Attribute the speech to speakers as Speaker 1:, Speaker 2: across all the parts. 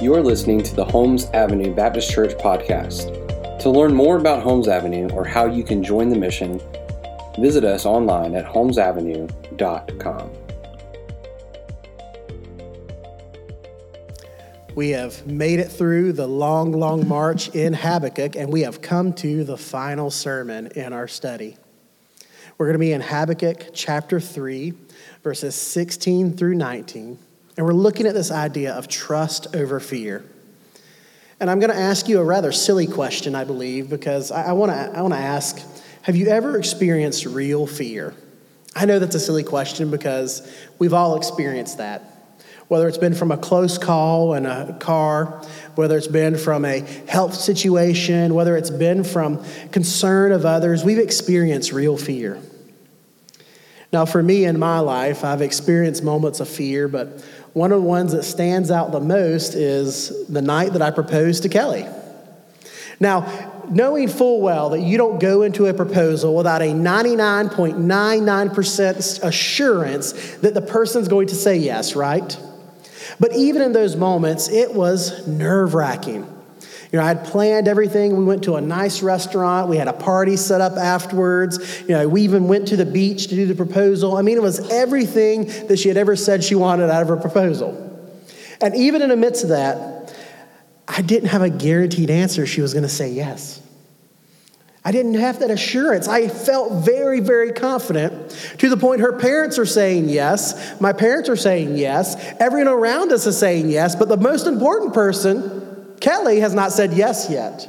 Speaker 1: You are listening to the Holmes Avenue Baptist Church podcast. To learn more about Holmes Avenue or how you can join the mission, visit us online at holmesavenue.com.
Speaker 2: We have made it through the long, long march in Habakkuk, and we have come to the final sermon in our study. We're going to be in Habakkuk chapter 3, verses 16 through 19. And we're looking at this idea of trust over fear. And I'm going to ask you a rather silly question, I believe, because I, I want to I wanna ask Have you ever experienced real fear? I know that's a silly question because we've all experienced that. Whether it's been from a close call in a car, whether it's been from a health situation, whether it's been from concern of others, we've experienced real fear. Now, for me in my life, I've experienced moments of fear, but one of the ones that stands out the most is the night that I proposed to Kelly. Now, knowing full well that you don't go into a proposal without a 99.99% assurance that the person's going to say yes, right? But even in those moments, it was nerve wracking. You know, I had planned everything. We went to a nice restaurant. We had a party set up afterwards. You know, we even went to the beach to do the proposal. I mean, it was everything that she had ever said she wanted out of her proposal. And even in the midst of that, I didn't have a guaranteed answer she was going to say yes. I didn't have that assurance. I felt very, very confident to the point her parents are saying yes. My parents are saying yes. Everyone around us is saying yes. But the most important person Kelly has not said yes yet.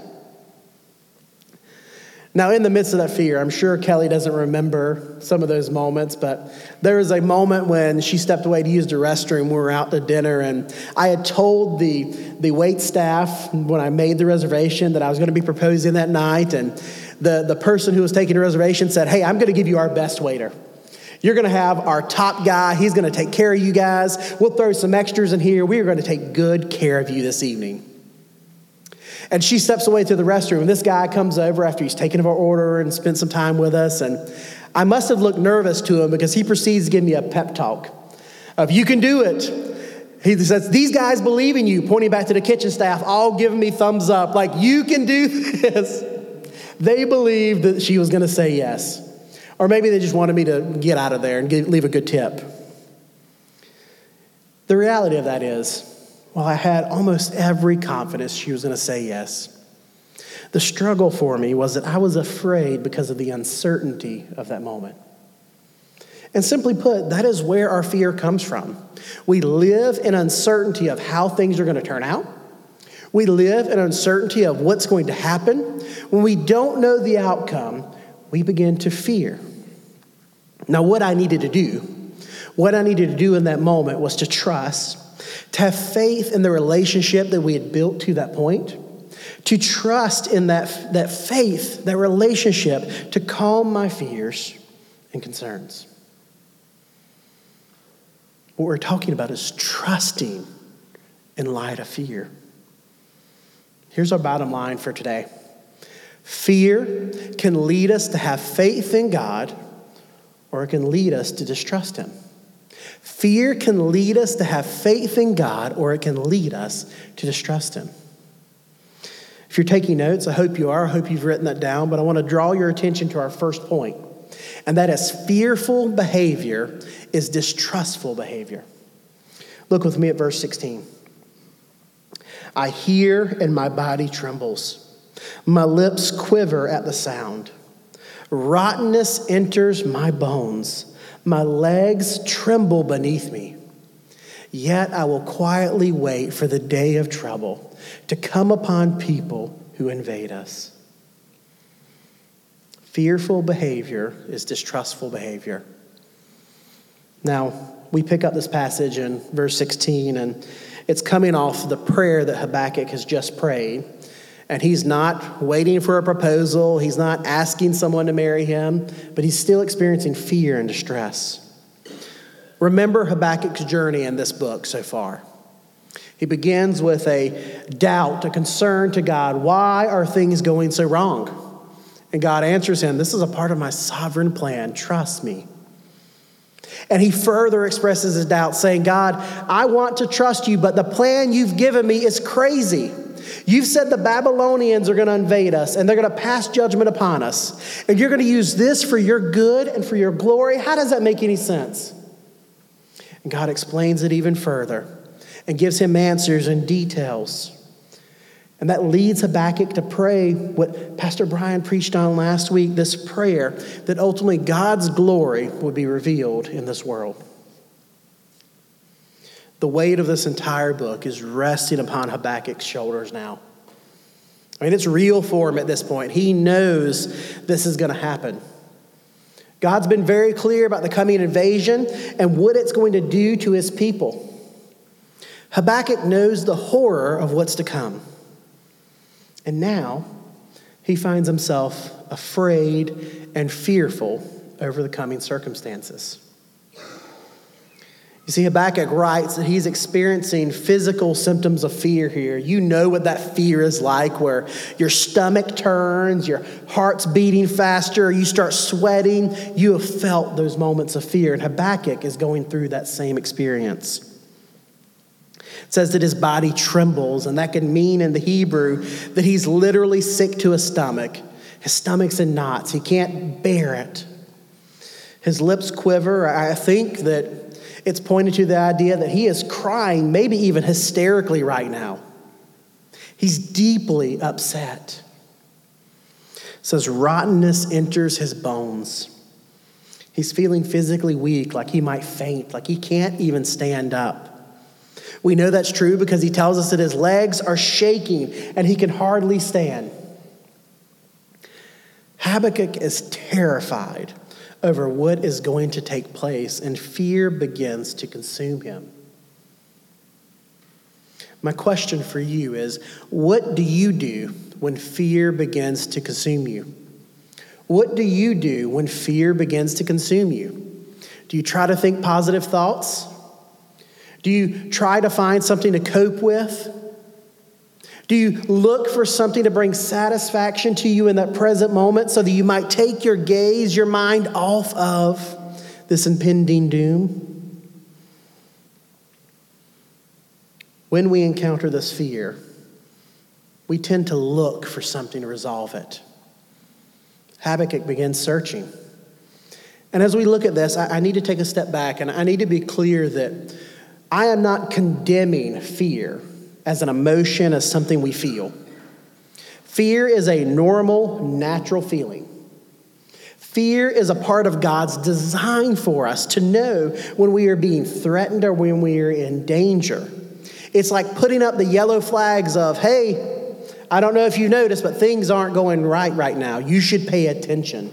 Speaker 2: Now, in the midst of that fear, I'm sure Kelly doesn't remember some of those moments, but there was a moment when she stepped away to use the restroom. We were out to dinner, and I had told the, the wait staff when I made the reservation that I was going to be proposing that night. And the, the person who was taking the reservation said, Hey, I'm going to give you our best waiter. You're going to have our top guy. He's going to take care of you guys. We'll throw some extras in here. We are going to take good care of you this evening. And she steps away to the restroom, and this guy comes over after he's taken our order and spent some time with us. And I must have looked nervous to him because he proceeds to give me a pep talk of, You can do it. He says, These guys believe in you, pointing back to the kitchen staff, all giving me thumbs up, like, You can do this. They believed that she was going to say yes. Or maybe they just wanted me to get out of there and leave a good tip. The reality of that is, well, I had almost every confidence she was going to say yes. The struggle for me was that I was afraid because of the uncertainty of that moment. And simply put, that is where our fear comes from. We live in uncertainty of how things are going to turn out. We live in uncertainty of what's going to happen. When we don't know the outcome, we begin to fear. Now, what I needed to do, what I needed to do in that moment was to trust to have faith in the relationship that we had built to that point, to trust in that, that faith, that relationship, to calm my fears and concerns. What we're talking about is trusting in light of fear. Here's our bottom line for today fear can lead us to have faith in God, or it can lead us to distrust Him. Fear can lead us to have faith in God, or it can lead us to distrust Him. If you're taking notes, I hope you are. I hope you've written that down, but I want to draw your attention to our first point, and that is fearful behavior is distrustful behavior. Look with me at verse 16. I hear and my body trembles. My lips quiver at the sound. Rottenness enters my bones my legs tremble beneath me. Yet I will quietly wait for the day of trouble to come upon people who invade us. Fearful behavior is distrustful behavior. Now, we pick up this passage in verse 16, and it's coming off the prayer that Habakkuk has just prayed. And he's not waiting for a proposal, he's not asking someone to marry him, but he's still experiencing fear and distress. Remember Habakkuk's journey in this book so far. He begins with a doubt, a concern to God. Why are things going so wrong? And God answers him, This is a part of my sovereign plan. Trust me. And he further expresses his doubt, saying, God, I want to trust you, but the plan you've given me is crazy. You've said the Babylonians are going to invade us and they're going to pass judgment upon us. And you're going to use this for your good and for your glory. How does that make any sense? And God explains it even further and gives him answers and details. And that leads Habakkuk to pray what Pastor Brian preached on last week this prayer that ultimately God's glory would be revealed in this world. The weight of this entire book is resting upon Habakkuk's shoulders now. I mean, it's real for him at this point. He knows this is going to happen. God's been very clear about the coming invasion and what it's going to do to his people. Habakkuk knows the horror of what's to come. And now he finds himself afraid and fearful over the coming circumstances. You see, Habakkuk writes that he's experiencing physical symptoms of fear here. You know what that fear is like, where your stomach turns, your heart's beating faster, you start sweating. You have felt those moments of fear, and Habakkuk is going through that same experience. It says that his body trembles, and that can mean in the Hebrew that he's literally sick to his stomach. His stomach's in knots, he can't bear it. His lips quiver. I think that it's pointing to the idea that he is crying, maybe even hysterically right now. He's deeply upset. It says rottenness enters his bones. He's feeling physically weak, like he might faint, like he can't even stand up. We know that's true because he tells us that his legs are shaking and he can hardly stand. Habakkuk is terrified over what is going to take place, and fear begins to consume him. My question for you is what do you do when fear begins to consume you? What do you do when fear begins to consume you? Do you try to think positive thoughts? Do you try to find something to cope with? Do you look for something to bring satisfaction to you in that present moment so that you might take your gaze, your mind off of this impending doom? When we encounter this fear, we tend to look for something to resolve it. Habakkuk begins searching. And as we look at this, I, I need to take a step back and I need to be clear that I am not condemning fear as an emotion, as something we feel. Fear is a normal, natural feeling. Fear is a part of God's design for us to know when we are being threatened or when we are in danger. It's like putting up the yellow flags of, hey, I don't know if you noticed, but things aren't going right right now. You should pay attention.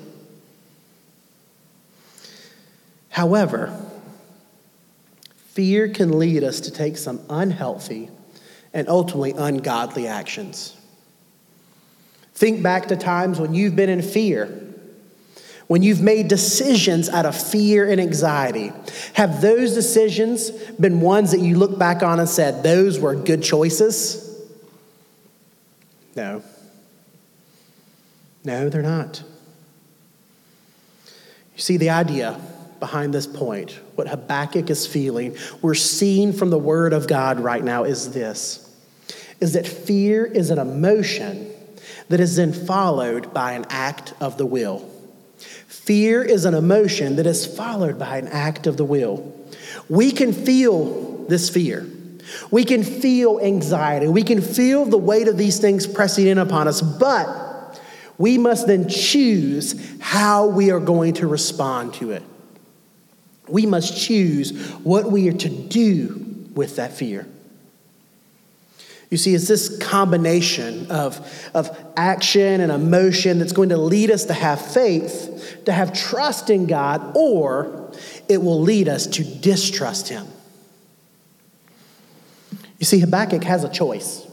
Speaker 2: However, Fear can lead us to take some unhealthy and ultimately ungodly actions. Think back to times when you've been in fear, when you've made decisions out of fear and anxiety. Have those decisions been ones that you look back on and said, those were good choices? No. No, they're not. You see, the idea behind this point, what Habakkuk is feeling, we're seeing from the Word of God right now is this is that fear is an emotion that is then followed by an act of the will. Fear is an emotion that is followed by an act of the will. We can feel this fear. We can feel anxiety. We can feel the weight of these things pressing in upon us, but we must then choose how we are going to respond to it. We must choose what we are to do with that fear. You see, it's this combination of, of action and emotion that's going to lead us to have faith, to have trust in God, or it will lead us to distrust Him. You see, Habakkuk has a choice.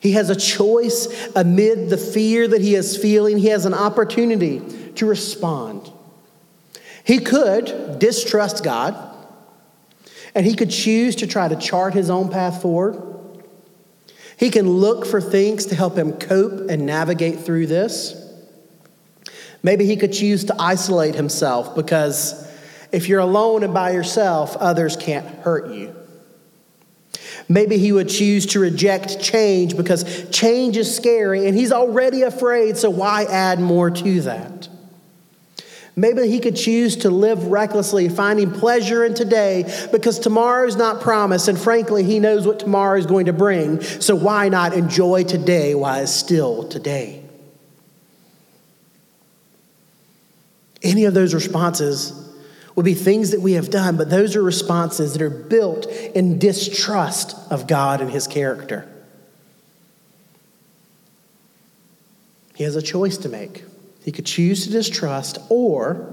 Speaker 2: He has a choice amid the fear that he is feeling. He has an opportunity to respond. He could distrust God, and he could choose to try to chart his own path forward. He can look for things to help him cope and navigate through this. Maybe he could choose to isolate himself because If you're alone and by yourself, others can't hurt you. Maybe he would choose to reject change because change is scary and he's already afraid, so why add more to that? Maybe he could choose to live recklessly, finding pleasure in today because tomorrow is not promised, and frankly, he knows what tomorrow is going to bring, so why not enjoy today while it's still today? Any of those responses would be things that we have done, but those are responses that are built in distrust of God and his character. He has a choice to make. He could choose to distrust, or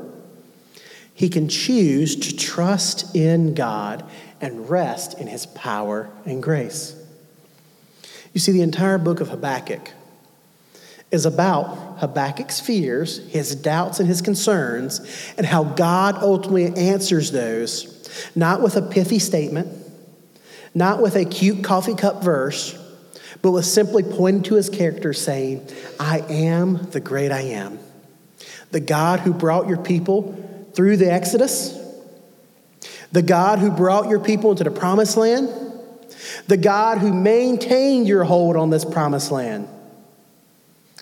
Speaker 2: he can choose to trust in God and rest in his power and grace. You see, the entire book of Habakkuk is about Habakkuk's fears, his doubts, and his concerns, and how God ultimately answers those, not with a pithy statement, not with a cute coffee cup verse, but was simply pointing to his character, saying, I am the great I am. The God who brought your people through the Exodus, the God who brought your people into the promised land, the God who maintained your hold on this promised land.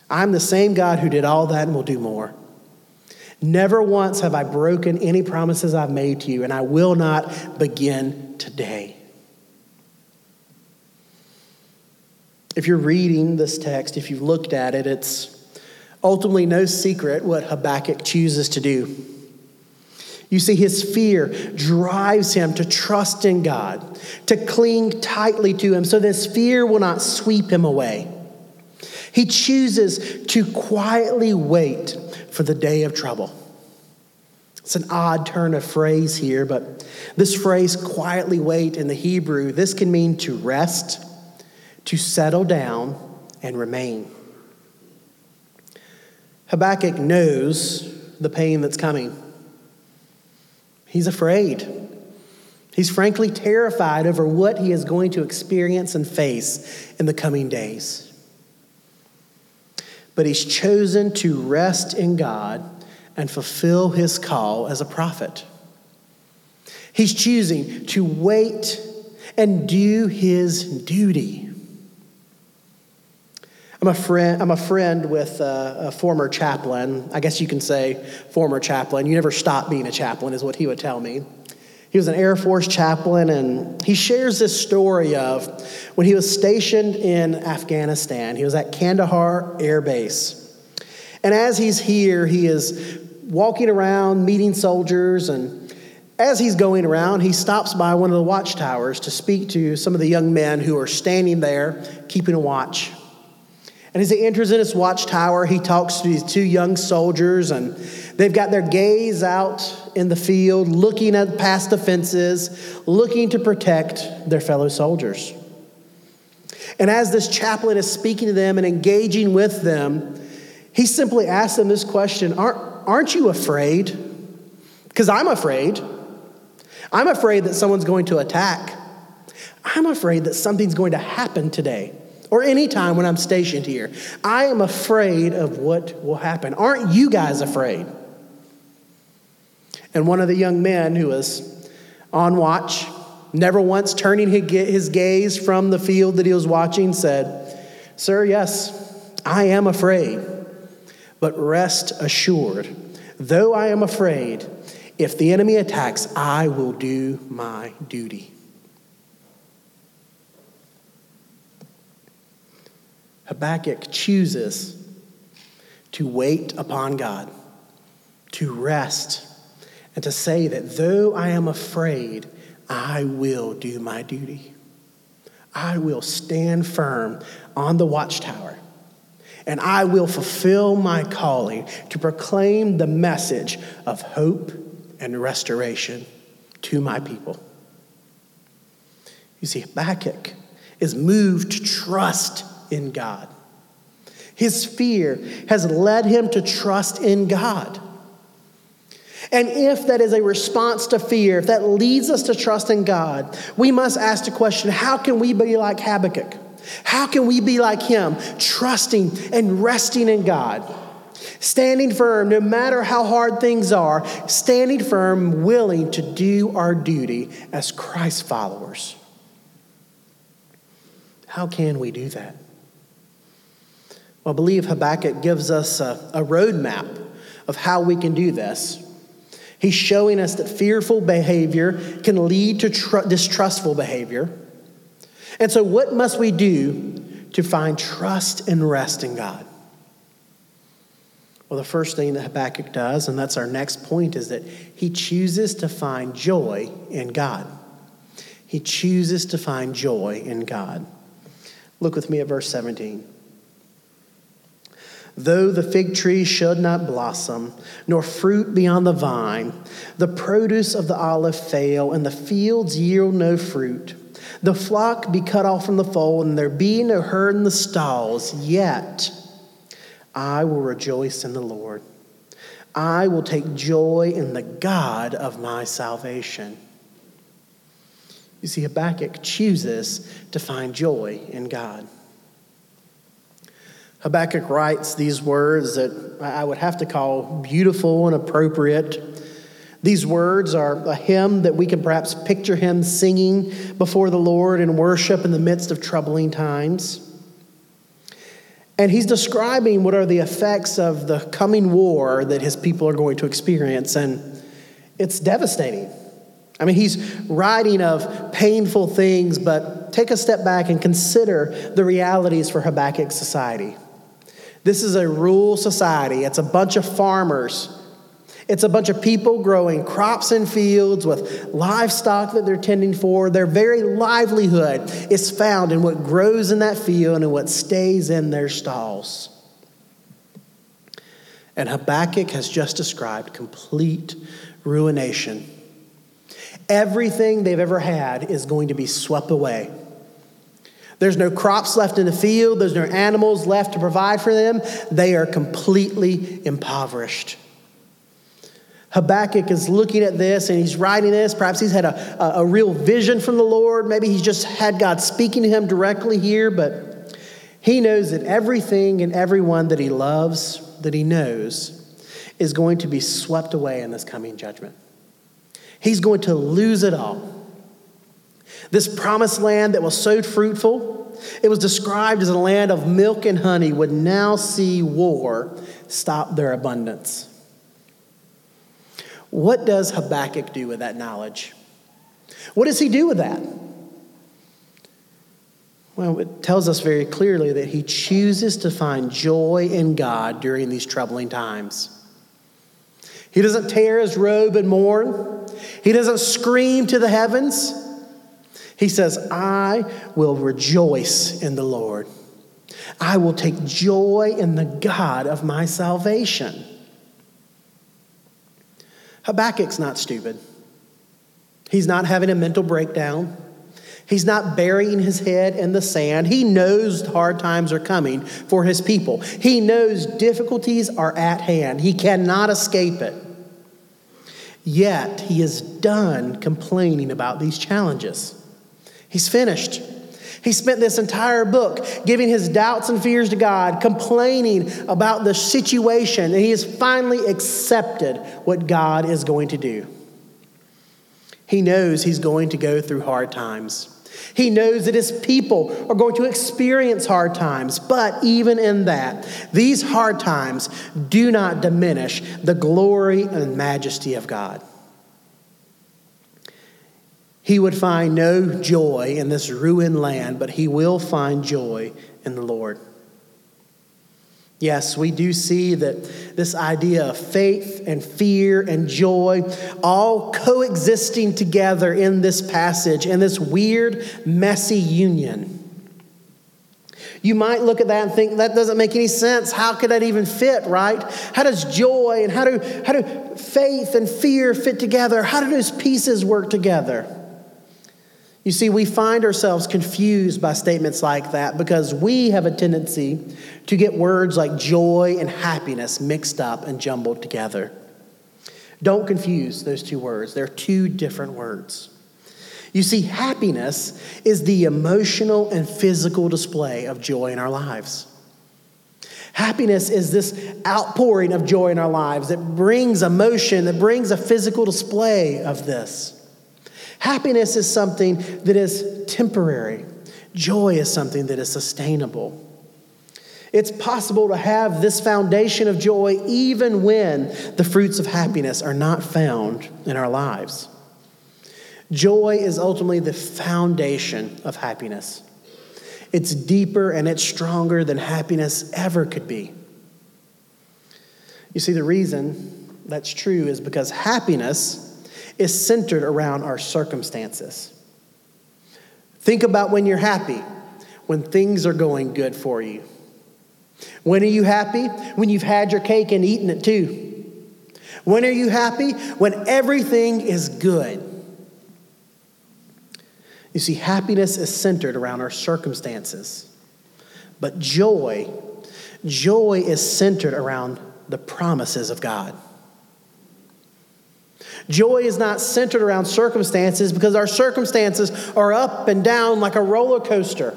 Speaker 2: I'm the same God who did all that and will do more. Never once have I broken any promises I've made to you, and I will not begin today. If you're reading this text, if you've looked at it, it's ultimately no secret what Habakkuk chooses to do. You see, his fear drives him to trust in God, to cling tightly to him so this fear will not sweep him away. He chooses to quietly wait for the day of trouble. It's an odd turn of phrase here, but this phrase, quietly wait, in the Hebrew, this can mean to rest, to settle down, and remain. Habakkuk knows the pain that's coming. He's afraid. He's frankly terrified over what he is going to experience and face in the coming days. But he's chosen to rest in God and fulfill his call as a prophet. He's choosing to wait and do his duty. I'm a friend, I'm a friend with a, a, former chaplain. I guess you can say former chaplain. You never stop being a chaplain, is what he would tell me. He was an Air Force chaplain, and he shares this story of when he was stationed in Afghanistan. He was at Kandahar Air Base. And as he's here, he is walking around, meeting soldiers, and as he's going around, he stops by one of the watchtowers to speak to some of the young men who are standing there keeping a watch. And as he enters in his watchtower, he talks to these two young soldiers, and they've got their gaze out in the field, looking at past the fences, looking to protect their fellow soldiers. And as this chaplain is speaking to them and engaging with them, he simply asks them this question Aren't, aren't you afraid? Because I'm afraid. I'm afraid that someone's going to attack. I'm afraid that something's going to happen today or any time when I'm stationed here. I am afraid of what will happen. Aren't you guys afraid? And one of the young men who was on watch, never once turning his gaze from the field that he was watching, said, Sir, yes, I am afraid, but rest assured, though I am afraid, if the enemy attacks, I will do my duty. Habakkuk chooses to wait upon God, to rest, and to say that though I am afraid, I will do my duty. I will stand firm on the watchtower, and I will fulfill my calling to proclaim the message of hope and restoration to my people. You see, Habakkuk is moved to trust in God. His fear has led him to trust in God. And if that is a response to fear, if that leads us to trust in God, we must ask the question how can we be like Habakkuk? How can we be like him, trusting and resting in God? Standing firm, no matter how hard things are, standing firm, willing to do our duty as Christ followers. How can we do that? Well, I believe Habakkuk gives us a, a roadmap of how we can do this. He's showing us that fearful behavior can lead to tr- distrustful behavior. And so, what must we do to find trust and rest in God? Well, the first thing that Habakkuk does, and that's our next point, is that he chooses to find joy in God. He chooses to find joy in God. Look with me at verse 17. Though the fig tree should not blossom, nor fruit be on the vine, the produce of the olive fail, and the fields yield no fruit, the flock be cut off from the fold, and there be no herd in the stalls, yet I will rejoice in the Lord. I will take joy in the God of my salvation. You see, Habakkuk chooses to find joy in God. Habakkuk writes these words that I would have to call beautiful and appropriate. These words are a hymn that we can perhaps picture him singing before the Lord in worship in the midst of troubling times. And he's describing what are the effects of the coming war that his people are going to experience. And it's devastating. I mean, he's writing of painful things, but take a step back and consider the realities for Habakkuk's society. This is a rural society, it's a bunch of farmers. It's a bunch of people growing crops in fields with livestock that they're tending for. Their very livelihood is found in what grows in that field and what stays in their stalls. And Habakkuk has just described complete ruination. Everything they've ever had is going to be swept away. There's no crops left in the field, there's no animals left to provide for them. They are completely impoverished. Habakkuk is looking at this and he's writing this. Perhaps he's had a, a, a, real vision from the Lord. Maybe he's just had God speaking to him directly here, but he knows that everything and everyone that he loves, that he knows, is going to be swept away in this coming judgment. He's going to lose it all. This promised land that was so fruitful, it was described as a land of milk and honey, would now see war stop their abundance. What does Habakkuk do with that knowledge? What does he do with that? Well, it tells us very clearly that he chooses to find joy in God during these troubling times. He doesn't tear his robe and mourn, he doesn't scream to the heavens. He says, I will rejoice in the Lord. I will take joy in the God of my salvation. Habakkuk's not stupid. He's not having a mental breakdown. He's not burying his head in the sand. He knows hard times are coming for his people. He knows difficulties are at hand. He cannot escape it. Yet, he is done complaining about these challenges. He's finished. He spent this entire book giving his doubts and fears to God, complaining about the situation, and he has finally accepted what God is going to do. He knows he's going to go through hard times. He knows that his people are going to experience hard times, but even in that, these hard times do not diminish the glory and majesty of God he would find no joy in this ruined land, but he will find joy in the Lord. Yes, we do see that this idea of faith and fear and joy all coexisting together in this passage, in this weird, messy union. You might look at that and think that doesn't make any sense. How could that even fit, right? How does joy and how do, how do faith and fear fit together? How do those pieces work together? You see, we find ourselves confused by statements like that because we have a tendency to get words like joy and happiness mixed up and jumbled together. Don't confuse those two words, they're two different words. You see, happiness is the emotional and physical display of joy in our lives. Happiness is this outpouring of joy in our lives that brings emotion, that brings a physical display of this. Happiness is something that is temporary, joy is something that is sustainable. It's possible to have this foundation of joy even when the fruits of happiness are not found in our lives. Joy is ultimately the foundation of happiness. It's deeper and it's stronger than happiness ever could be. You see, the reason that's true is because happiness is centered around our circumstances. Think about when you're happy, when things are going good for you. When are you happy? When you've had your cake and eaten it too. When are you happy? When everything is good. You see, happiness is centered around our circumstances. But joy, joy is centered around the promises of God. Joy is not centered around circumstances because our circumstances are up and down like a roller coaster.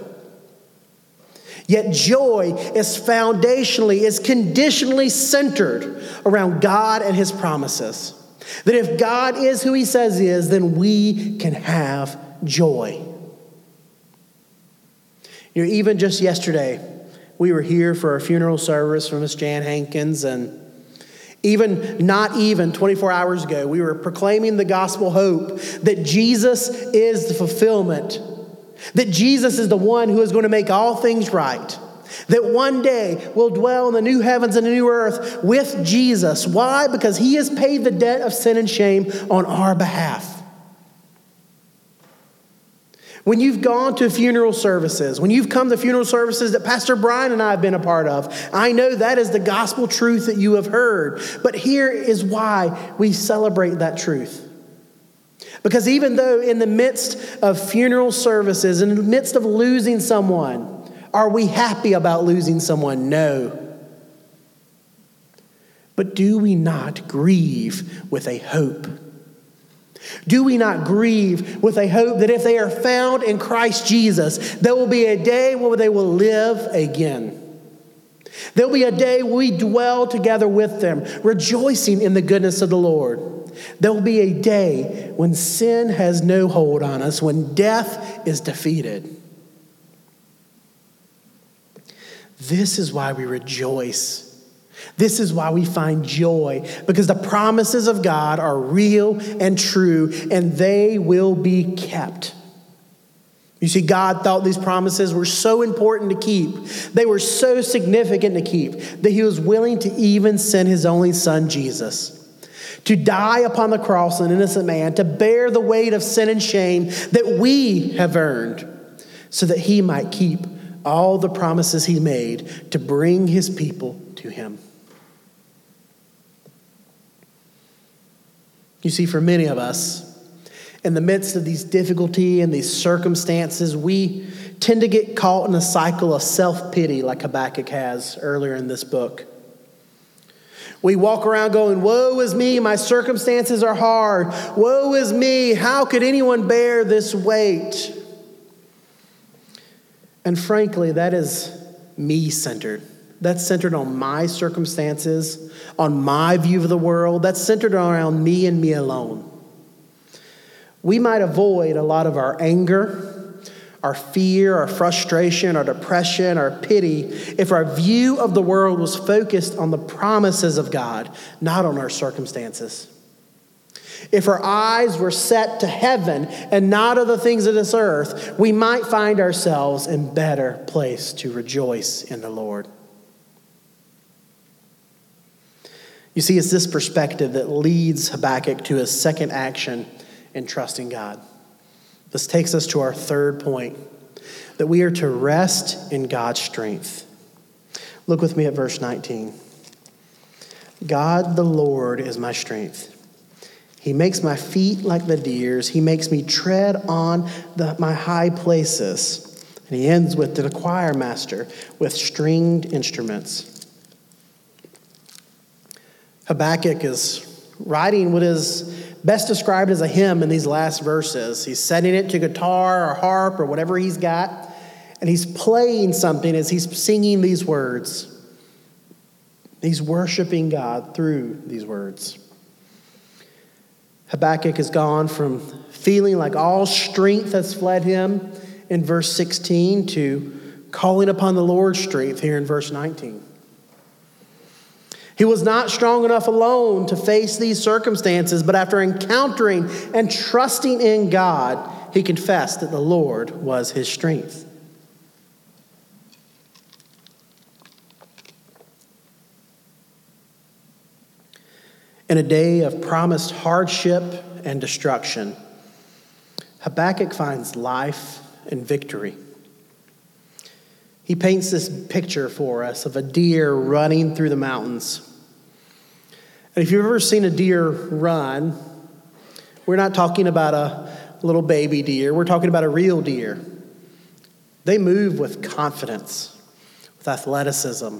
Speaker 2: Yet joy is foundationally, is conditionally centered around God and His promises. That if God is who He says He is, then we can have joy. You know, even just yesterday, we were here for a funeral service for Miss Jan Hankins, and even not even 24 hours ago, we were proclaiming the gospel hope that Jesus is the fulfillment, that Jesus is the one who is going to make all things right. That one day we'll dwell in the new heavens and the new earth with Jesus. Why? Because he has paid the debt of sin and shame on our behalf. When you've gone to funeral services, when you've come to funeral services that Pastor Brian and I have been a part of, I know that is the gospel truth that you have heard. But here is why we celebrate that truth. Because even though in the midst of funeral services, in the midst of losing someone, are we happy about losing someone? No. But do we not grieve with a hope? Do we not grieve with a hope that if they are found in Christ Jesus, there will be a day where they will live again? There will be a day we dwell together with them, rejoicing in the goodness of the Lord. There will be a day when sin has no hold on us, when death is defeated. This is why we rejoice this is why we find joy, because the promises of God are real and true, and they will be kept. You see, God thought these promises were so important to keep, they were so significant to keep, that He was willing to even send His only Son, Jesus, to die upon the cross, an innocent man, to bear the weight of sin and shame that we have earned, so that He might keep all the promises He made to bring His people to Him. You see, for many of us, in the midst of these difficulty and these circumstances, we tend to get caught in a cycle of self pity, like Habakkuk has earlier in this book. We walk around going, Woe is me, my circumstances are hard. Woe is me, how could anyone bear this weight? And frankly, that is me centered. That's centered on my circumstances, on my view of the world. That's centered around me and me alone. We might avoid a lot of our anger, our fear, our frustration, our depression, our pity if our view of the world was focused on the promises of God, not on our circumstances. If our eyes were set to heaven and not of the things of this earth, we might find ourselves in better place to rejoice in the Lord. You see, it's this perspective that leads Habakkuk to his second action in trusting God. This takes us to our third point that we are to rest in God's strength. Look with me at verse 19. God the Lord is my strength. He makes my feet like the deer's. He makes me tread on the, my high places. And he ends with the choir master with stringed instruments. Habakkuk is writing what is best described as a hymn in these last verses. He's setting it to guitar or harp or whatever he's got, and he's playing something as he's singing these words. He's worshiping God through these words. Habakkuk has gone from feeling like all strength has fled him in verse 16 to calling upon the Lord's strength here in verse 19. He was not strong enough alone to face these circumstances, but after encountering and trusting in God, he confessed that the Lord was his strength. In a day of promised hardship and destruction, Habakkuk finds life and victory. He paints this picture for us of a deer running through the mountains. And if you've ever seen a deer run, we're not talking about a little baby deer, we're talking about a real deer. They move with confidence, with athleticism.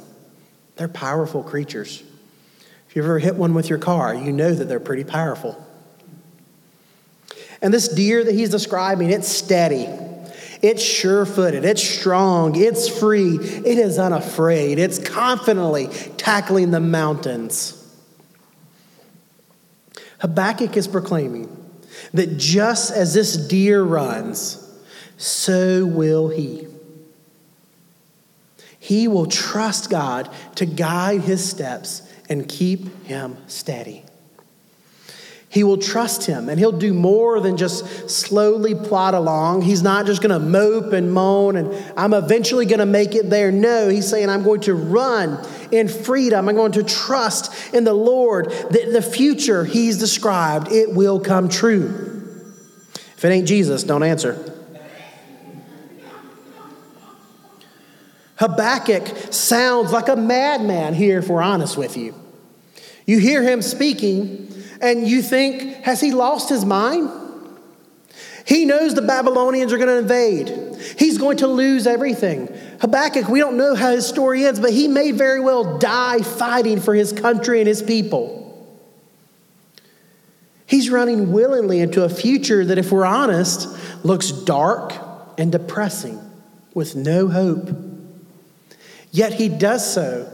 Speaker 2: They're powerful creatures. If you've ever hit one with your car, you know that they're pretty powerful. And this deer that he's describing, it's steady. It's sure footed. It's strong. It's free. It is unafraid. It's confidently tackling the mountains. Habakkuk is proclaiming that just as this deer runs, so will he. He will trust God to guide his steps and keep him steady. He will trust him and he'll do more than just slowly plod along. He's not just going to mope and moan and I'm eventually going to make it there. No, he's saying, I'm going to run in freedom. I'm going to trust in the Lord that the future he's described, it will come true. If it ain't Jesus, don't answer. Habakkuk sounds like a madman here, if we're honest with you. You hear him speaking, and you think, has he lost his mind? He knows the Babylonians are going to invade. He's going to lose everything. Habakkuk, we don't know how his story ends, but he may very well die fighting for his country and his people. He's running willingly into a future that, if we're honest, looks dark and depressing with no hope. Yet he does so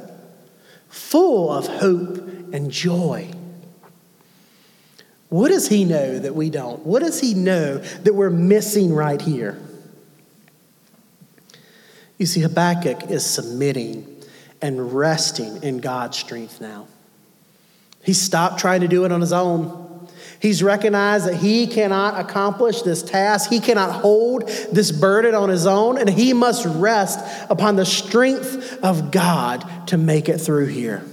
Speaker 2: full of hope and joy. What does he know that we don't? What does he know that we're missing right here? You see, Habakkuk is submitting and resting in God's strength now. He stopped trying to do it on his own. He's recognized that he cannot accomplish this task. He cannot hold this burden on his own, and he must rest upon the strength of God to make it through here.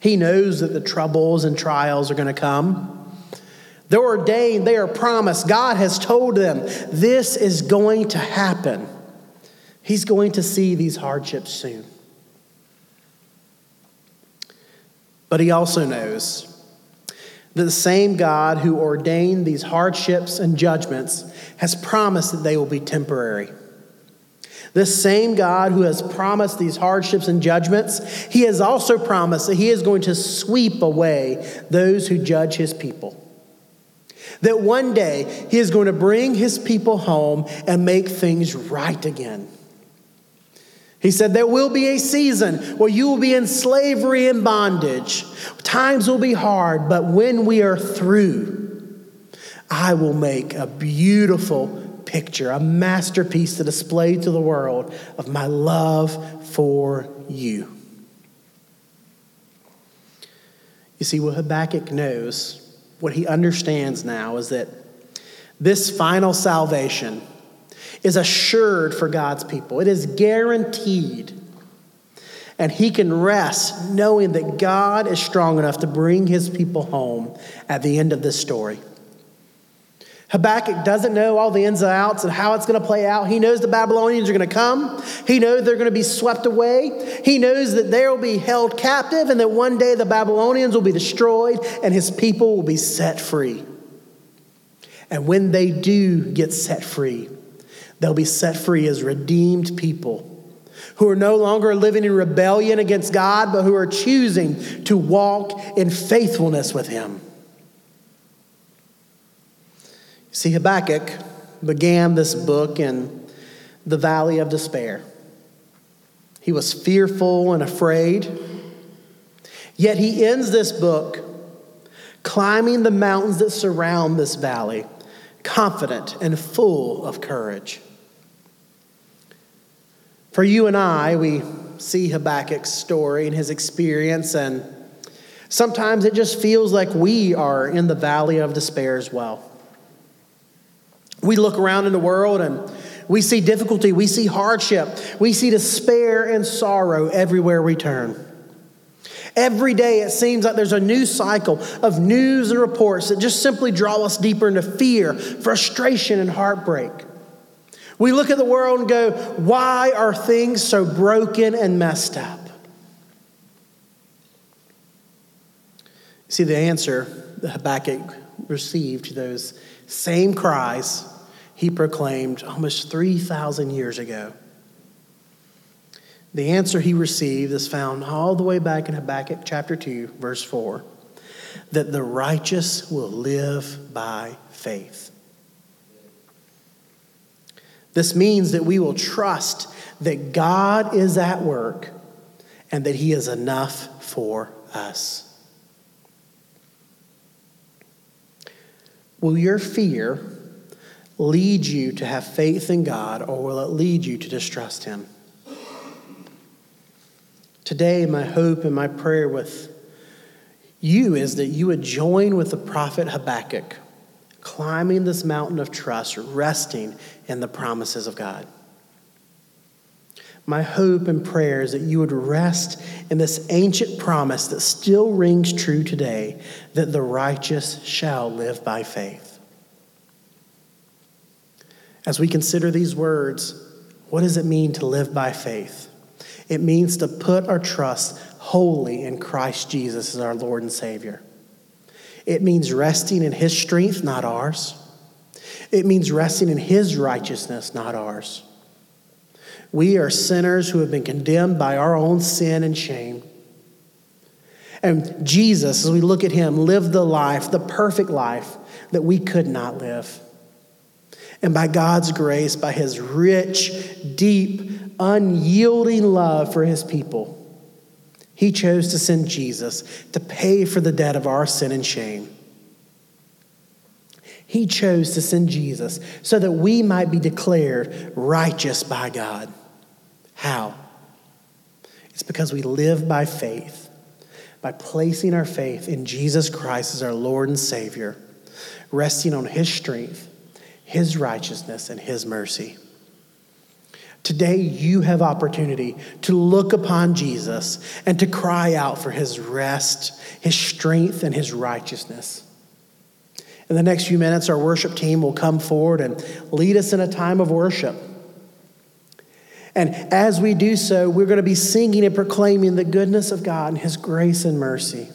Speaker 2: He knows that the troubles and trials are going to come. They're ordained, they are promised. God has told them this is going to happen. He's going to see these hardships soon. But he also knows that the same God who ordained these hardships and judgments has promised that they will be temporary. This same God who has promised these hardships and judgments, he has also promised that he is going to sweep away those who judge his people. That one day he is going to bring his people home and make things right again. He said, There will be a season where you will be in slavery and bondage. Times will be hard, but when we are through, I will make a beautiful picture, a masterpiece to display to the world of my love for you. You see, what Habakkuk knows, what he understands now, is that this final salvation is assured for God's people, it is guaranteed. And he can rest knowing that God is strong enough to bring his people home at the end of this story. Habakkuk doesn't know all the ins and outs and how it's going to play out. He knows the Babylonians are going to come. He knows they're going to be swept away. He knows that they will be held captive and that one day the Babylonians will be destroyed and his people will be set free. And when they do get set free, they'll be set free as redeemed people who are no longer living in rebellion against God, but who are choosing to walk in faithfulness with Him. See, Habakkuk began this book in the valley of despair. He was fearful and afraid. Yet he ends this book climbing the mountains that surround this valley, confident and full of courage. For you and I, we see Habakkuk's story and his experience, and sometimes it just feels like we are in the valley of despair as well. We look around in the world and we see difficulty, we see hardship, we see despair and sorrow everywhere we turn. Every day it seems like there's a new cycle of news and reports that just simply draw us deeper into fear, frustration, and heartbreak. We look at the world and go, why are things so broken and messed up? See, the answer that Habakkuk received to those same cries he proclaimed almost 3,000 years ago. The answer he received is found all the way back in Habakkuk chapter 2, verse 4 that the righteous will live by faith. This means that we will trust that God is at work and that He is enough for us. Will your fear lead you to have faith in God or will it lead you to distrust Him? Today, my hope and my prayer with you is that you would join with the prophet Habakkuk, climbing this mountain of trust, resting in the promises of God. My hope and prayer is that you would rest in this ancient promise that still rings true today that the righteous shall live by faith. As we consider these words, what does it mean to live by faith? It means to put our trust wholly in Christ Jesus as our Lord and Savior. It means resting in His strength, not ours. It means resting in His righteousness, not ours. We are sinners who have been condemned by our own sin and shame. And Jesus, as we look at Him, lived the life, the perfect life that we could not live. And by God's grace, by His rich, deep, unyielding love for his people, he chose to send Jesus to pay for the debt of our sin and shame. He chose to send Jesus so that we might be declared righteous by God. How? It's because we live by faith, by placing our faith in Jesus Christ as our Lord and Savior, resting on His strength, His righteousness, and His mercy. Today, you have opportunity to look upon Jesus and to cry out for his rest, his strength, and his righteousness. In the next few minutes, our worship team will come forward and lead us in a time of worship. And as we do so, we're going to be singing and proclaiming the goodness of God and his grace and mercy.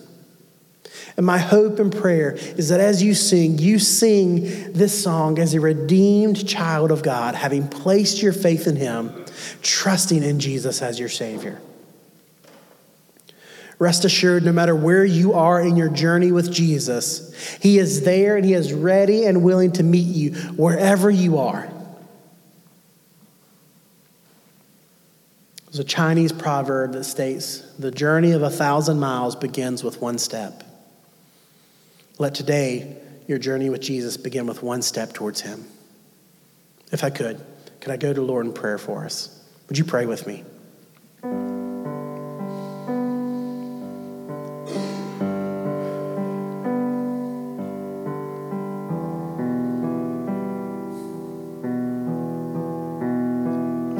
Speaker 2: And my hope and prayer is that as you sing, you sing this song as a redeemed child of God, having placed your faith in Him, trusting in Jesus as your Savior. Rest assured, no matter where you are in your journey with Jesus, He is there and He is ready and willing to meet you wherever you are. There's a Chinese proverb that states the journey of a thousand miles begins with one step. Let today your journey with Jesus begin with one step towards Him. If I could, could I go to Lord in prayer for us? Would you pray with me?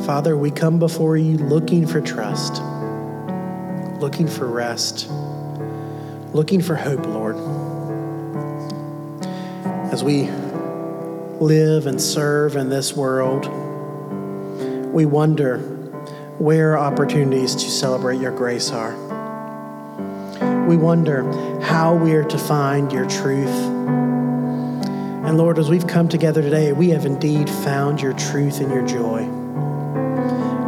Speaker 2: Father, we come before you looking for trust, looking for rest, looking for hope, Lord as we live and serve in this world, we wonder where opportunities to celebrate your grace are. We wonder how we are to find your truth. And Lord, as we've come together today, we have indeed found your truth and your joy.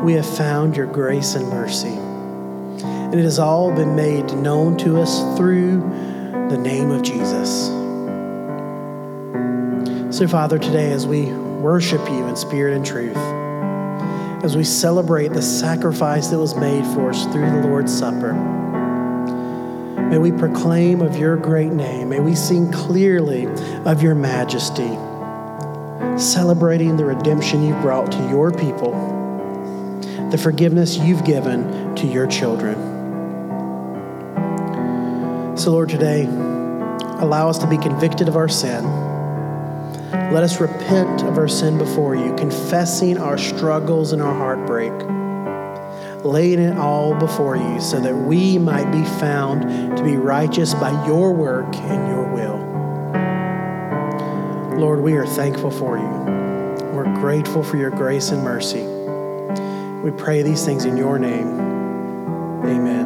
Speaker 2: We have found your grace and mercy. And it has all been made known to us through the name of Jesus. So, Father, today as we worship you in spirit and truth, as we celebrate the sacrifice that was made for us through the Lord's Supper. May we proclaim of your great name. May we sing clearly of your majesty, celebrating the redemption you've brought to your people, the forgiveness you've given to your children. So, Lord, today, allow us to be convicted of our sin. Let us repent of our sin before you, confessing our struggles and our heartbreak, laying it all before you so that we might be found to be righteous by your work and your will. Lord, we are thankful for you. We're grateful for your grace and mercy. We pray these things in your name. Amen.